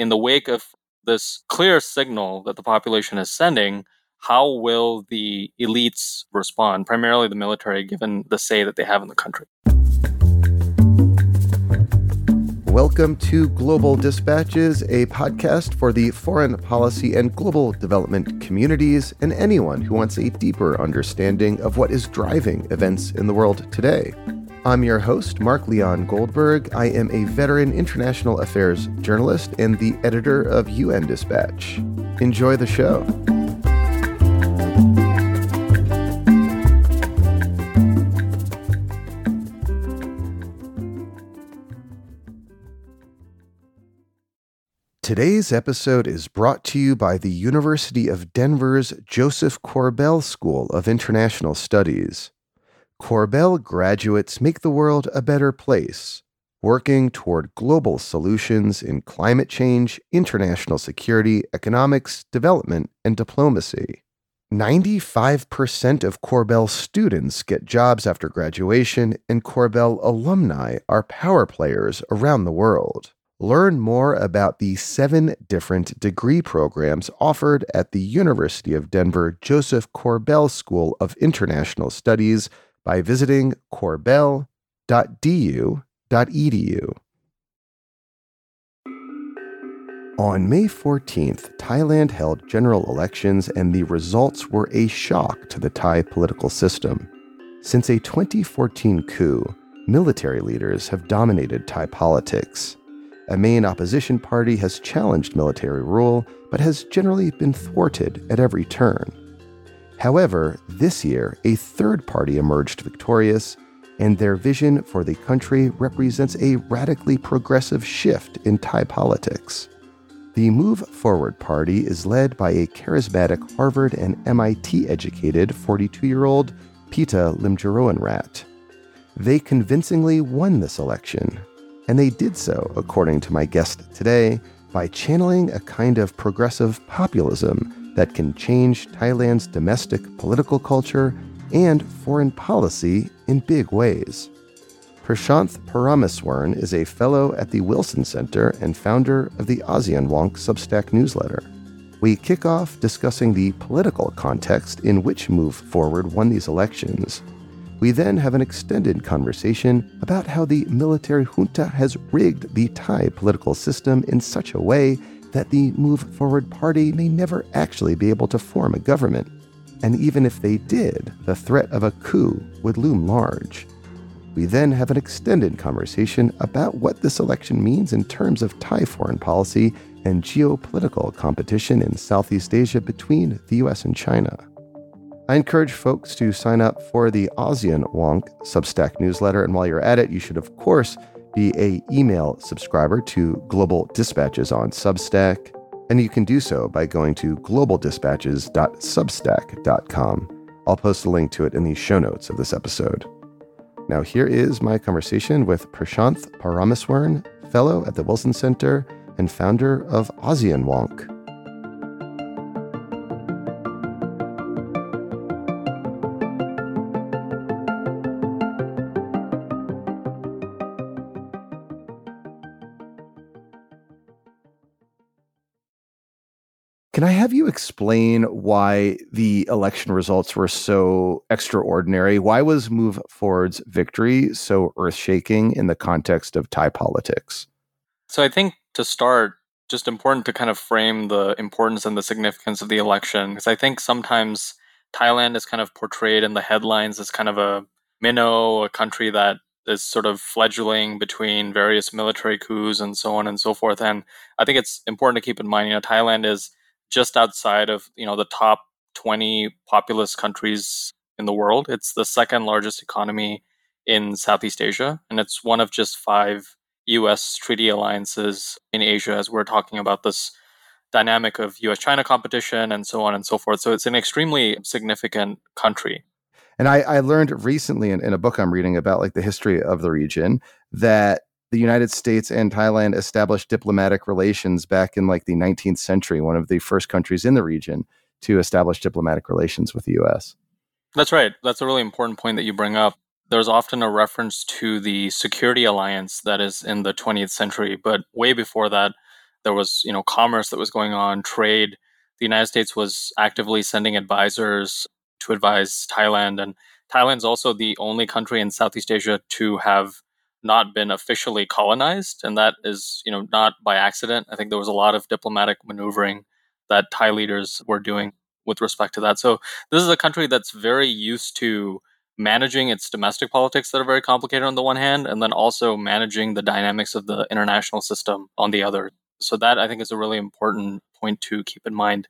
in the wake of this clear signal that the population is sending, how will the elites respond, primarily the military, given the say that they have in the country? Welcome to Global Dispatches, a podcast for the foreign policy and global development communities and anyone who wants a deeper understanding of what is driving events in the world today. I'm your host, Mark Leon Goldberg. I am a veteran international affairs journalist and the editor of UN Dispatch. Enjoy the show. Today's episode is brought to you by the University of Denver's Josef Korbel School of International Studies. Korbel graduates make the world a better place, working toward global solutions in climate change, international security, economics, development, and diplomacy. 95% of Korbel students get jobs after graduation, and Korbel alumni are power players around the world. Learn more about the seven different degree programs offered at the University of Denver Josef Korbel School of International Studies by visiting korbel.du.edu. On May 14th, Thailand held general elections, and the results were a shock to the Thai political system. Since a 2014 coup, military leaders have dominated Thai politics. A main opposition party has challenged military rule, but has generally been thwarted at every turn. However, this year, a third party emerged victorious, and their vision for the country represents a radically progressive shift in Thai politics. The Move Forward Party is led by a charismatic Harvard and MIT educated 42 year old Pita Limjaroenrat. They convincingly won this election, and they did so, according to my guest today, by channeling a kind of progressive populism that can change Thailand's domestic political culture and foreign policy in big ways. Prashanth Parameswaran is a fellow at the Wilson Center and founder of the ASEAN Wonk Substack newsletter. We kick off discussing the political context in which Move Forward won these elections we then have an extended conversation about how the military junta has rigged the Thai political system in such a way that the Move Forward Party may never actually be able to form a government. And even if they did, the threat of a coup would loom large. We then have an extended conversation about what this election means in terms of Thai foreign policy and geopolitical competition in Southeast Asia between the US and China. I encourage folks to sign up for the ASEAN Wonk Substack newsletter. And while you're at it, you should, of course, be a email subscriber to Global Dispatches on Substack. And you can do so by going to globaldispatches.substack.com. I'll post a link to it in the show notes of this episode. Now, here is my conversation with Prashanth Parameswaran, fellow at the Wilson Center and founder of ASEAN Wonk. Have you explain why the election results were so extraordinary? Why was Move Forward's victory so earth shaking in the context of Thai politics? So I think to start, just important to kind of frame the importance and the significance of the election, because I think sometimes Thailand is kind of portrayed in the headlines as kind of a minnow, a country that is sort of fledgling between various military coups and so on and so forth. And I think it's important to keep in mind, you know, Thailand is just outside of you know the top 20 populous countries in the world. It's the second largest economy in Southeast Asia, and it's one of just five U.S. treaty alliances in Asia. As we're talking about this dynamic of U.S.-China competition and so on and so forth, so it's an extremely significant country. And I, I learned recently in, in a book I'm reading about like the history of the region that the United States and Thailand established diplomatic relations back in like the 19th century, one of the first countries in the region to establish diplomatic relations with the US. That's right. That's a really important point that you bring up. There's often a reference to the security alliance that is in the 20th century, but way before that, There was, you know, commerce that was going on, trade. The United States was actively sending advisors to advise Thailand. And Thailand's also the only country in Southeast Asia to have not been officially colonized. And that is, you know, not by accident. I think there was a lot of diplomatic maneuvering that Thai leaders were doing with respect to that. So this is a country that's very used to managing its domestic politics that are very complicated on the one hand, and then also managing the dynamics of the international system on the other. So that I think is a really important point to keep in mind.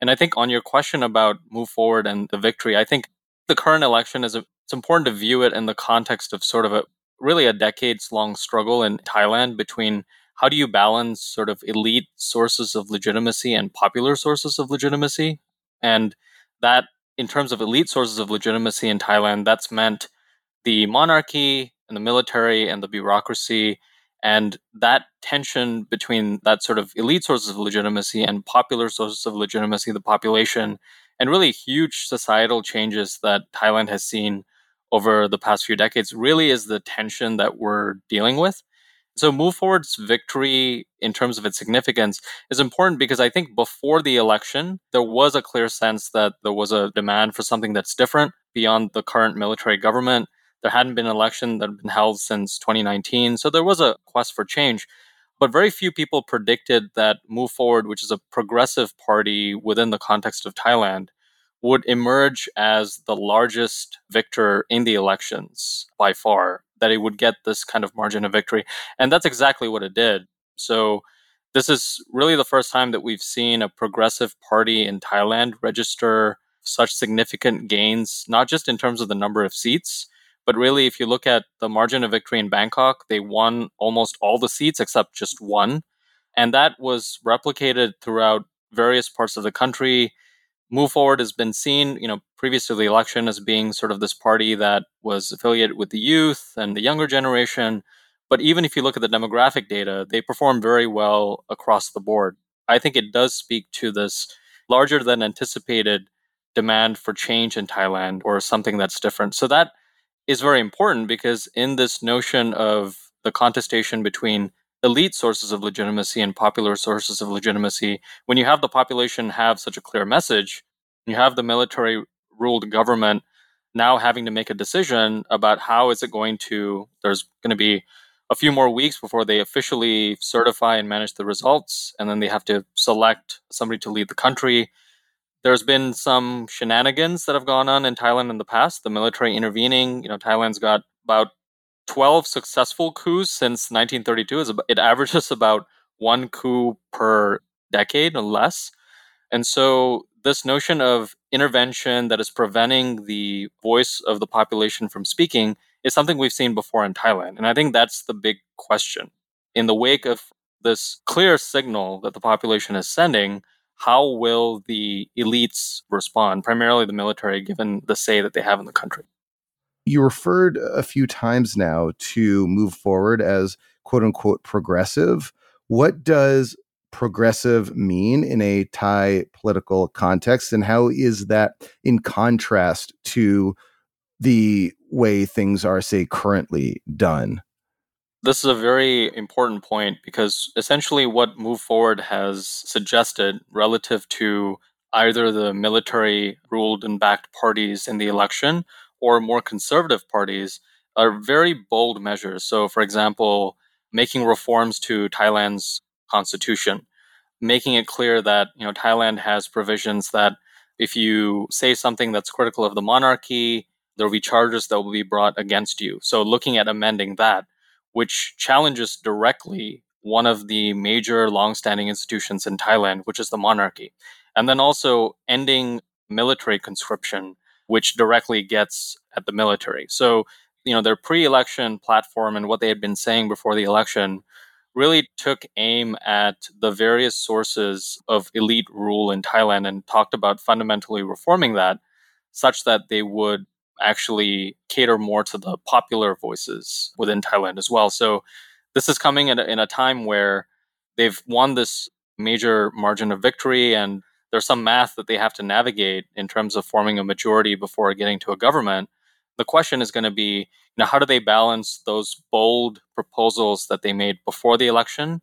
And I think on your question about move forward and the victory, I think the current election is a, it's important to view it in the context of sort of a really a decades long struggle in Thailand between how do you balance sort of elite sources of legitimacy and popular sources of legitimacy and that in terms of elite sources of legitimacy in Thailand, that's meant the monarchy and the military and the bureaucracy. And that tension between that sort of elite sources of legitimacy and popular sources of legitimacy, the population, and really huge societal changes that Thailand has seen over the past few decades really is the tension that we're dealing with. So, Move Forward's victory in terms of its significance is important because I think before the election, there was a clear sense that there was a demand for something that's different beyond the current military government. There hadn't been an election that had been held since 2019. So, there was a quest for change. But very few people predicted that Move Forward, which is a progressive party within the context of Thailand, would emerge as the largest victor in the elections by far that it would get this kind of margin of victory. And that's exactly what it did. So this is really the first time that we've seen a progressive party in Thailand register such significant gains, not just in terms of the number of seats, but really, if you look at the margin of victory in Bangkok, they won almost all the seats except just one. And that was replicated throughout various parts of the country. Move Forward has been seen, you know, previous to the election as being sort of this party that was affiliated with the youth and the younger generation. But even if you look at the demographic data, they perform very well across the board. I think it does speak to this larger than anticipated demand for change in Thailand or something that's different. So that is very important because in this notion of the contestation between elite sources of legitimacy and popular sources of legitimacy, when you have the population have such a clear message, you have the military ruled government now having to make a decision about how is it going to there's going to be a few more weeks before they officially certify and manage the results and then they have to select somebody to lead the country. There's been some shenanigans that have gone on in Thailand in the past the military intervening you know Thailand's got about 12 successful coups since 1932. It averages about one coup per decade or less. And so, this notion of intervention that is preventing the voice of the population from speaking is something we've seen before in Thailand. And I think that's the big question. In the wake of this clear signal that the population is sending, how will the elites respond, primarily the military, given the say that they have in the country? You referred a few times now to move forward as quote unquote progressive. What does progressive mean in a Thai political context, and how is that in contrast to the way things are, say, currently done? This is a very important point because essentially what Move Forward has suggested relative to either the military ruled and backed parties in the election or more conservative parties are very bold measures. So, for example, making reforms to Thailand's constitution, making it clear that you know Thailand has provisions that if you say something that's critical of the monarchy, there will be charges that will be brought against you. So, looking at amending that, which challenges directly one of the major long-standing institutions in Thailand, which is the monarchy, and then also ending military conscription which directly gets at the military. So, you know, their pre election platform and what they had been saying before the election really took aim at the various sources of elite rule in Thailand and talked about fundamentally reforming that such that they would actually cater more to the popular voices within Thailand as well. So this is coming in a, in a time where they've won this major margin of victory and there's some math that they have to navigate in terms of forming a majority before getting to a government. The question is going to be, you know, how do they balance those bold proposals that they made before the election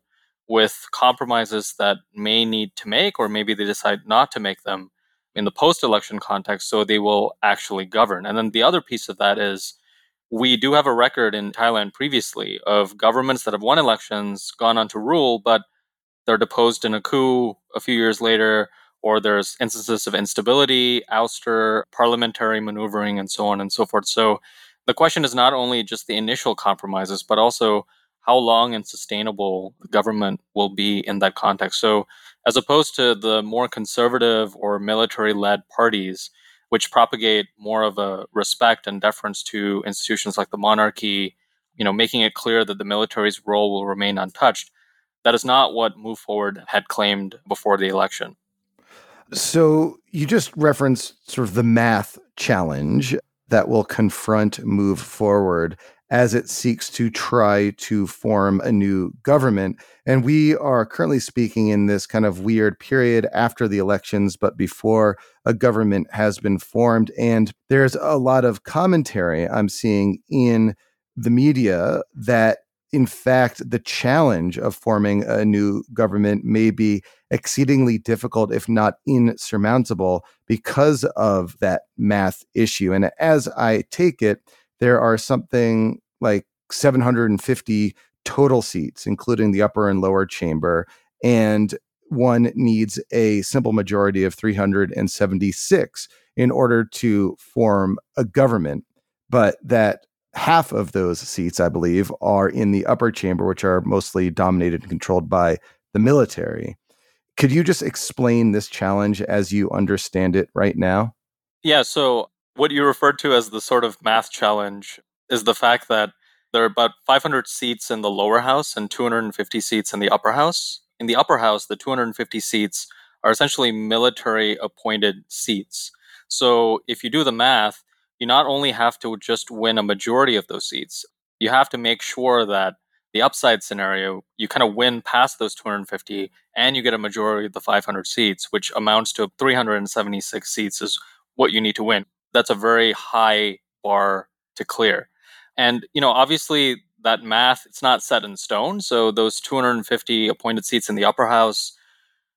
with compromises that may need to make, or maybe they decide not to make them in the post election context, so they will actually govern. And then the other piece of that is we do have a record in Thailand previously of governments that have won elections, gone on to rule, but they're deposed in a coup a few years later, or there's instances of instability, ouster, parliamentary maneuvering, and so on and so forth. So the question is not only just the initial compromises, but also how long and sustainable the government will be in that context. So, as opposed to the more conservative or military led parties, which propagate more of a respect and deference to institutions like the monarchy, you know, making it clear that the military's role will remain untouched. That is not what Move Forward had claimed before the election. So you just referenced sort of the math challenge that will confront Move Forward as it seeks to try to form a new government. And we are currently speaking in this kind of weird period after the elections, but before a government has been formed. And there's a lot of commentary I'm seeing in the media that in fact, the challenge of forming a new government may be exceedingly difficult, if not insurmountable, because of that math issue. And as I take it, there are something like 750 total seats, including the upper and lower chamber. And one needs a simple majority of 376 in order to form a government. But that half of those seats, I believe, are in the upper chamber, which are mostly dominated and controlled by the military. Could you just explain this challenge as you understand it right now? Yeah. So, what you referred to as the sort of math challenge is the fact that there are about 500 seats in the lower house and 250 seats in the upper house. In the upper house, the 250 seats are essentially military appointed seats. So, if you do the math, you not only have to just win a majority of those seats, you have to make sure that the upside scenario, you kind of win past those 250 and you get a majority of the 500 seats, which amounts to 376 seats is what you need to win. That's a very high bar to clear. And, you know, obviously that math, it's not set in stone. So those 250 appointed seats in the upper house,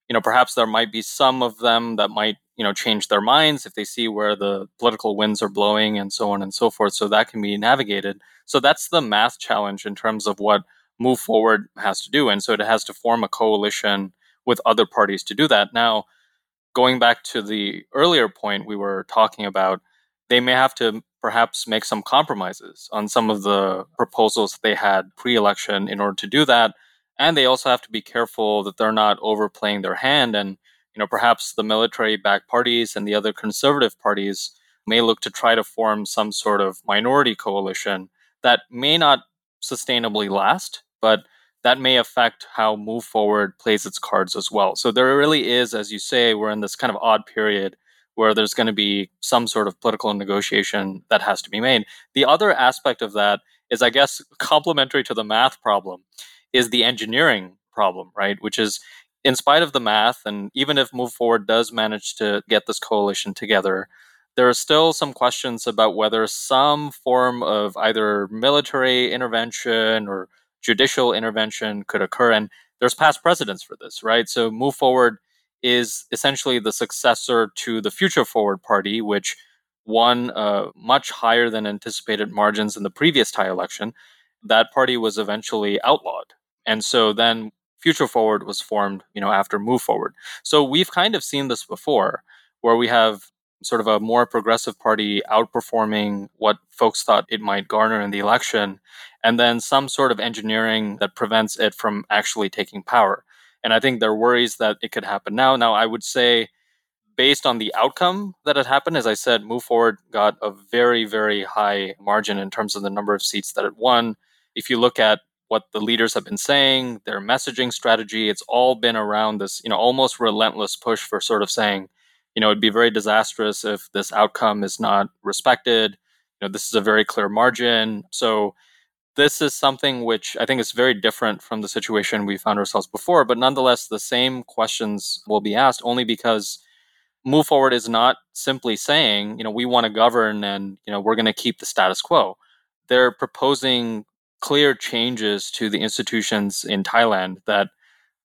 you know, perhaps there might be some of them that might you know change their minds if they see where the political winds are blowing and so on and so forth so that can be navigated. So that's the math challenge in terms of what move forward has to do and so it has to form a coalition with other parties to do that. Now going back to the earlier point we were talking about they may have to perhaps make some compromises on some of the proposals they had pre-election in order to do that and they also have to be careful that they're not overplaying their hand and you know, perhaps the military backed parties and the other conservative parties may look to try to form some sort of minority coalition that may not sustainably last, but that may affect how Move Forward plays its cards as well. So there really is, as you say, we're in this kind of odd period where there's going to be some sort of political negotiation that has to be made. The other aspect of that is, I guess, complementary to the math problem, is the engineering problem, right? Which is in spite of the math, and even if Move Forward does manage to get this coalition together, there are still some questions about whether some form of either military intervention or judicial intervention could occur. And there's past precedents for this, right? So Move Forward is essentially the successor to the Future Forward Party, which won uh, much higher than anticipated margins in the previous Thai election. That party was eventually outlawed. And so then Future Forward was formed, you know, after Move Forward. So we've kind of seen this before, where we have sort of a more progressive party outperforming what folks thought it might garner in the election, and then some sort of engineering that prevents it from actually taking power. And I think there are worries that it could happen now. Now, I would say, based on the outcome that had happened, as I said, Move Forward got a very, very high margin in terms of the number of seats that it won. If you look at what the leaders have been saying, their messaging strategy. It's all been around this, you know, almost relentless push for sort of saying, you know, it'd be very disastrous if this outcome is not respected. You know, this is a very clear margin. So this is something which I think is very different from the situation we found ourselves before, but nonetheless, the same questions will be asked only because move forward is not simply saying, you know, we want to govern and, you know, we're going to keep the status quo. They're proposing clear changes to the institutions in Thailand that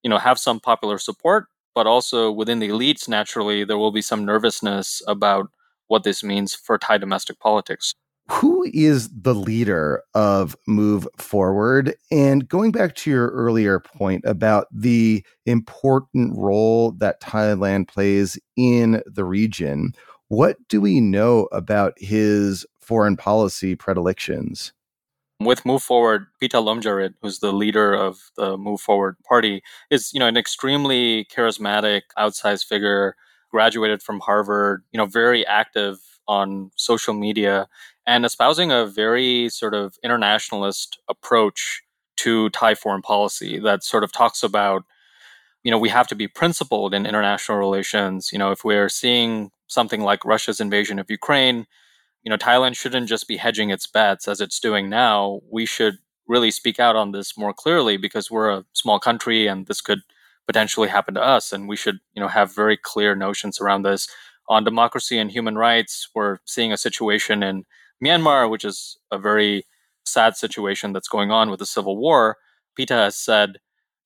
you know, have some popular support, but also within the elites, naturally, there will be some nervousness about what this means for Thai domestic politics. Who is the leader of Move Forward? And going back to your earlier point about the important role that Thailand plays in the region, what do we know about his foreign policy predilections? With Move Forward, Pita Limjaroenrat, who's the leader of the Move Forward party, is you know an extremely charismatic, outsized figure, graduated from Harvard, you know, very active on social media and espousing a very sort of internationalist approach to Thai foreign policy that sort of talks about, you know, we have to be principled in international relations. You know, if we're seeing something like Russia's invasion of Ukraine, you know, Thailand shouldn't just be hedging its bets as it's doing now. We should really speak out on this more clearly because we're a small country and this could potentially happen to us and we should, you know, have very clear notions around this. On democracy and human rights, we're seeing a situation in Myanmar, which is a very sad situation that's going on with the civil war, Pita has said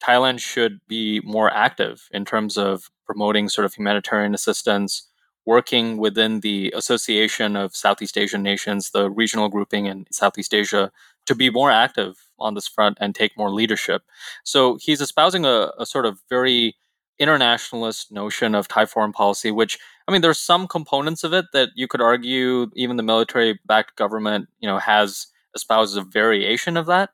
Thailand should be more active in terms of promoting sort of humanitarian assistance, working within the Association of Southeast Asian Nations, the regional grouping in Southeast Asia, to be more active on this front and take more leadership. So he's espousing a, a sort of very internationalist notion of Thai foreign policy, which I mean, there's some components of it that you could argue even the military-backed government, you know, has espouses a variation of that.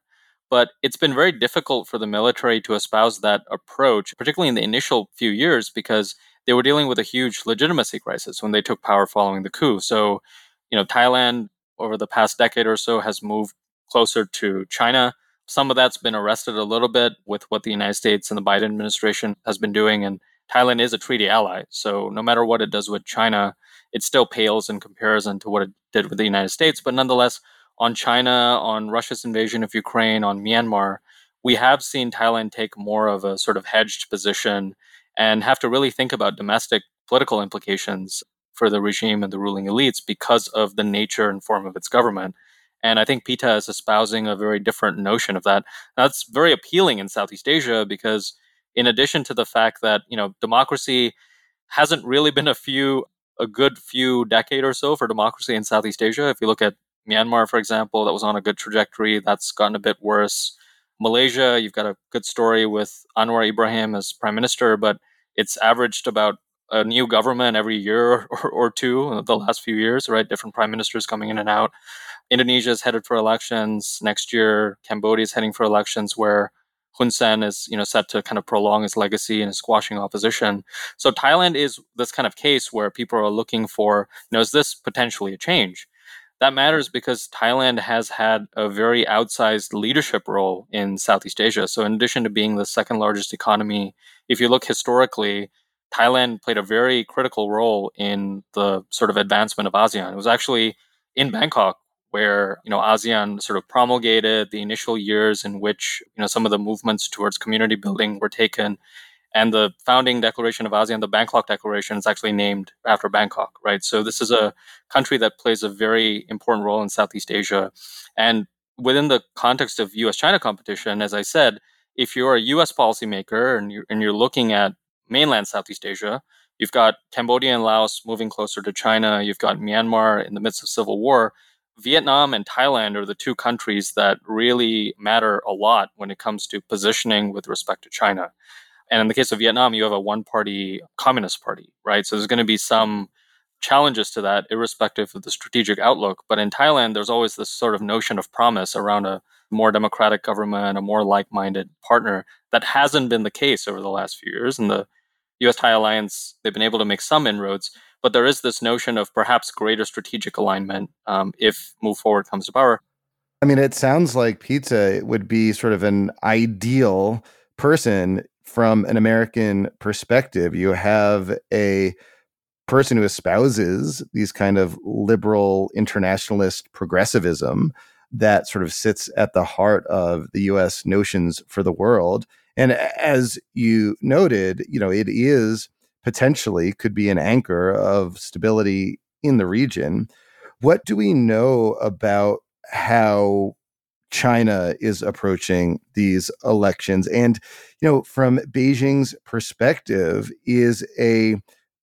But it's been very difficult for the military to espouse that approach, particularly in the initial few years, because they were dealing with a huge legitimacy crisis when they took power following the coup. So, you know, Thailand over the past decade or so has moved closer to China. Some of that's been arrested a little bit with what the United States and the Biden administration has been doing. And Thailand is a treaty ally. So no matter what it does with China, it still pales in comparison to what it did with the United States. But nonetheless, on China, on Russia's invasion of Ukraine, on Myanmar, we have seen Thailand take more of a sort of hedged position and have to really think about domestic political implications for the regime and the ruling elites because of the nature and form of its government. And I think Pita is espousing a very different notion of that. That's very appealing in Southeast Asia because in addition to the fact that you know democracy hasn't really been a few a good few decade or so for democracy in Southeast Asia. If you look at Myanmar, for example, that was on a good trajectory. That's gotten a bit worse. Malaysia, you've got a good story with Anwar Ibrahim as prime minister, but it's averaged about a new government every year or, or two the last few years, right? Different prime ministers coming in and out. Indonesia is headed for elections next year. Cambodia is heading for elections where Hun Sen is, you know, set to kind of prolong his legacy and squashing opposition. So Thailand is this kind of case where people are looking for, you know, is this potentially a change? That matters because Thailand has had a very outsized leadership role in Southeast Asia. So in addition to being the second largest economy, if you look historically, Thailand played a very critical role in the sort of advancement of ASEAN. It was actually in Bangkok where you know ASEAN sort of promulgated the initial years in which you know some of the movements towards community building were taken, and the founding declaration of ASEAN, the Bangkok Declaration, is actually named after Bangkok, right? So this is a country that plays a very important role in Southeast Asia, and within the context of U.S.-China competition, as I said, if you're a U.S. policymaker and you're, and you're looking at mainland Southeast Asia, you've got Cambodia and Laos moving closer to China, you've got Myanmar in the midst of civil war Vietnam and Thailand are the two countries that really matter a lot when it comes to positioning with respect to China. And in the case of Vietnam, you have a one party communist party, right? So there's going to be some challenges to that, irrespective of the strategic outlook. But in Thailand, there's always this sort of notion of promise around a more democratic government, a more like minded partner. That hasn't been the case over the last few years. And the US Thai alliance, they've been able to make some inroads. But there is this notion of perhaps greater strategic alignment um, if Move Forward comes to power. I mean, it sounds like Pita would be sort of an ideal person from an American perspective. You have a person who espouses these kind of liberal internationalist progressivism that sort of sits at the heart of the US notions for the world. And as you noted, you know, it is potentially could be an anchor of stability in the region. What do we know about how China is approaching these elections. And, you know, from Beijing's perspective, is a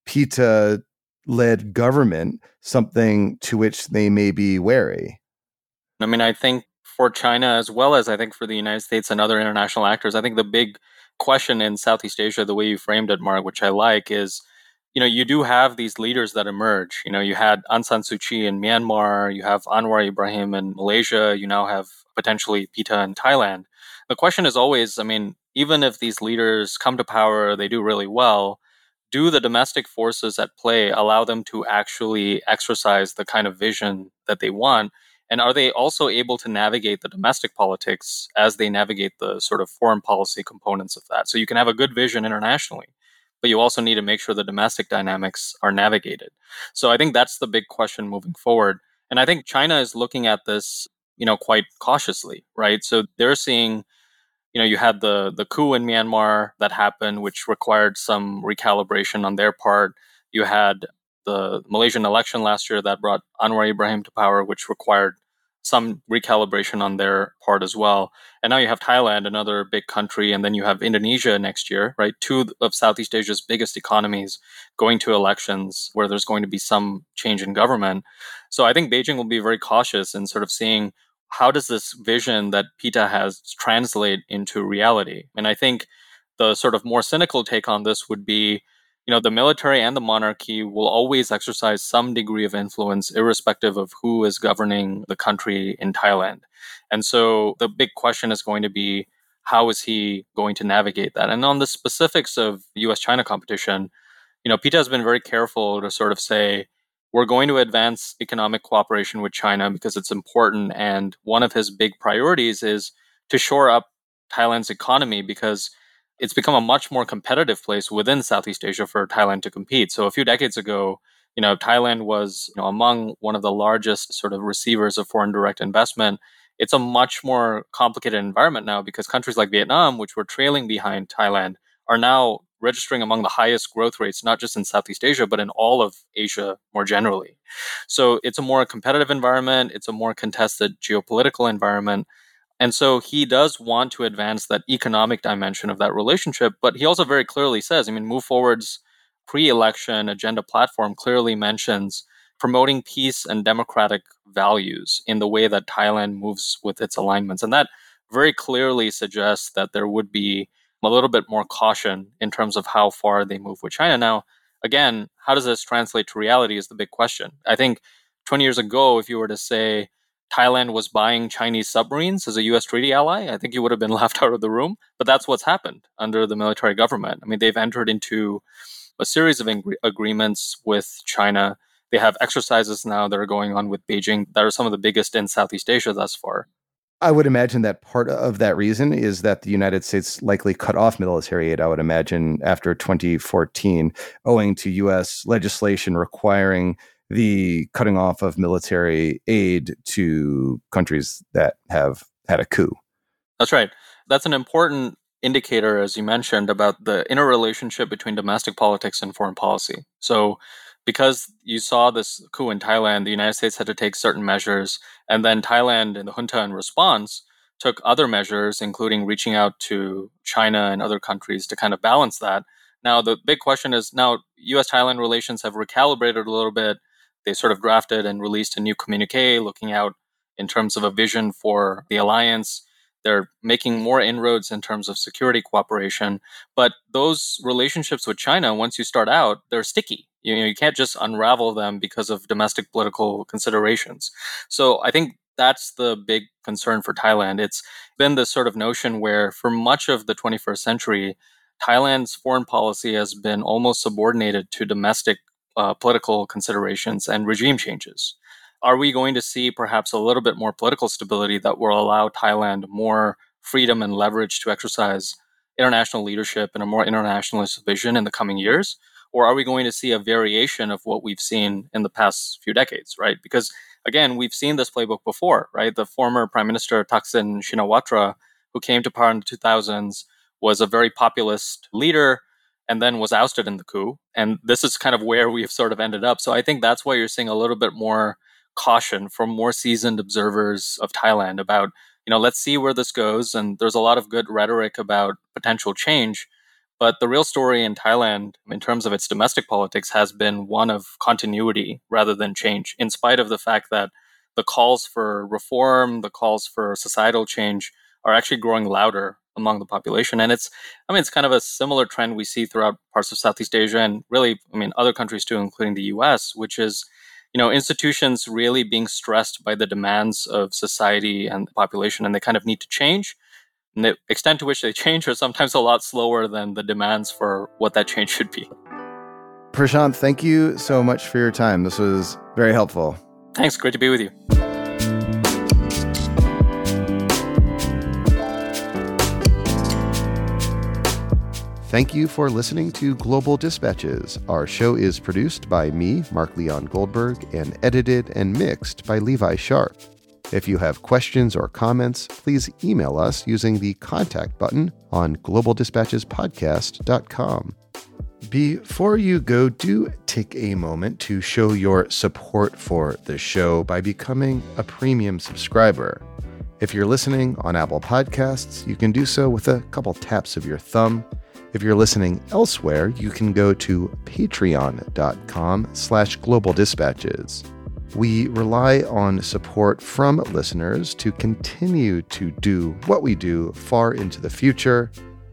Pita led government something to which they may be wary? I mean, I think for China, as well as I think for the United States and other international actors, I think the big question in Southeast Asia, the way you framed it, Mark, which I like, is you know, you do have these leaders that emerge. You know, you had Aung San Suu Kyi in Myanmar, you have Anwar Ibrahim in Malaysia, you now have potentially Pita in Thailand. The question is always, I mean, even if these leaders come to power, they do really well, do the domestic forces at play allow them to actually exercise the kind of vision that they want? And are they also able to navigate the domestic politics as they navigate the sort of foreign policy components of that? So you can have a good vision internationally, but you also need to make sure the domestic dynamics are navigated. So I think that's the big question moving forward. And I think China is looking at this, you know, quite cautiously, right? So they're seeing, you know, you had the the coup in Myanmar that happened, which required some recalibration on their part. You had the Malaysian election last year that brought Anwar Ibrahim to power, which required some recalibration on their part as well. And now you have Thailand, another big country, and then you have Indonesia next year, right? Two of Southeast Asia's biggest economies going to elections where there's going to be some change in government. So I think Beijing will be very cautious in sort of seeing how does this vision that Pita has translate into reality. And I think the sort of more cynical take on this would be you know the military and the monarchy will always exercise some degree of influence irrespective of who is governing the country in thailand. And so the big question is going to be how is he going to navigate that? And on the specifics of us china competition you know Pita has been very careful to sort of say we're going to advance economic cooperation with china because it's important and one of his big priorities is to shore up thailand's economy because it's become a much more competitive place within Southeast Asia for Thailand to compete. So a few decades ago, you know, Thailand was you know, among one of the largest sort of receivers of foreign direct investment. It's a much more complicated environment now because countries like Vietnam, which were trailing behind Thailand, are now registering among the highest growth rates, not just in Southeast Asia, but in all of Asia more generally. So it's a more competitive environment, it's a more contested geopolitical environment. And so he does want to advance that economic dimension of that relationship, but he also very clearly says, I mean, Move Forward's pre election agenda platform clearly mentions promoting peace and democratic values in the way that Thailand moves with its alignments. And that very clearly suggests that there would be a little bit more caution in terms of how far they move with China. Now, again, how does this translate to reality is the big question. I think 20 years ago, if you were to say, Thailand was buying Chinese submarines as a US treaty ally, I think you would have been left out of the room. But that's what's happened under the military government. I mean, they've entered into a series of ing- agreements with China. They have exercises now that are going on with Beijing that are some of the biggest in Southeast Asia thus far. I would imagine that part of that reason is that the United States likely cut off military aid, I would imagine, after 2014, owing to US legislation requiring the cutting off of military aid to countries that have had a coup. That's right. That's an important indicator, as you mentioned, about the interrelationship between domestic politics and foreign policy. So, because you saw this coup in Thailand, the United States had to take certain measures, and then Thailand and the junta in response took other measures, including reaching out to China and other countries to kind of balance that. Now, the big question is now US Thailand relations have recalibrated a little bit they sort of drafted and released a new communique looking out in terms of a vision for the alliance. They're making more inroads in terms of security cooperation. But those relationships with China, once you start out, they're sticky. You know, you can't just unravel them because of domestic political considerations. So I think that's the big concern for Thailand. It's been this sort of notion where, for much of the 21st century, Thailand's foreign policy has been almost subordinated to domestic uh, political considerations and regime changes. Are we going to see perhaps a little bit more political stability that will allow Thailand more freedom and leverage to exercise international leadership and a more internationalist vision in the coming years? Or are we going to see a variation of what we've seen in the past few decades, right? Because again, we've seen this playbook before, right? The former Prime Minister Thaksin Shinawatra, who came to power in the 2000s, was a very populist leader and then was ousted in the coup. And this is kind of where we've sort of ended up. So I think that's why you're seeing a little bit more caution from more seasoned observers of Thailand about you know, let's see where this goes. And there's a lot of good rhetoric about potential change. But the real story in Thailand, in terms of its domestic politics, has been one of continuity rather than change, in spite of the fact that the calls for reform, the calls for societal change are actually growing louder among the population. And it's, I mean, it's kind of a similar trend we see throughout parts of Southeast Asia and really, I mean, other countries too, including the US, which is, you know, institutions really being stressed by the demands of society and the population, and they kind of need to change. And the extent to which they change are sometimes a lot slower than the demands for what that change should be. Prashanth, thank you so much for your time. This was very helpful. Thanks. Great to be with you. Thank you for listening to Global Dispatches. Our show is produced by me, Mark Leon Goldberg, and edited and mixed by Levi Sharp. If you have questions or comments, please email us using the contact button on globaldispatchespodcast.com. Before you go, do take a moment to show your support for the show by becoming a premium subscriber. If you're listening on Apple Podcasts, you can do so with a couple taps of your thumb. If you're listening elsewhere, you can go to patreon.com slash global dispatches. We rely on support from listeners to continue to do what we do far into the future.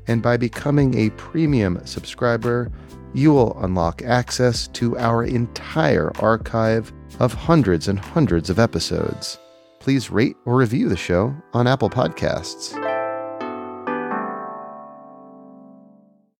And by becoming a premium subscriber, you will unlock access to our entire archive of hundreds and hundreds of episodes. Please rate or review the show on Apple Podcasts.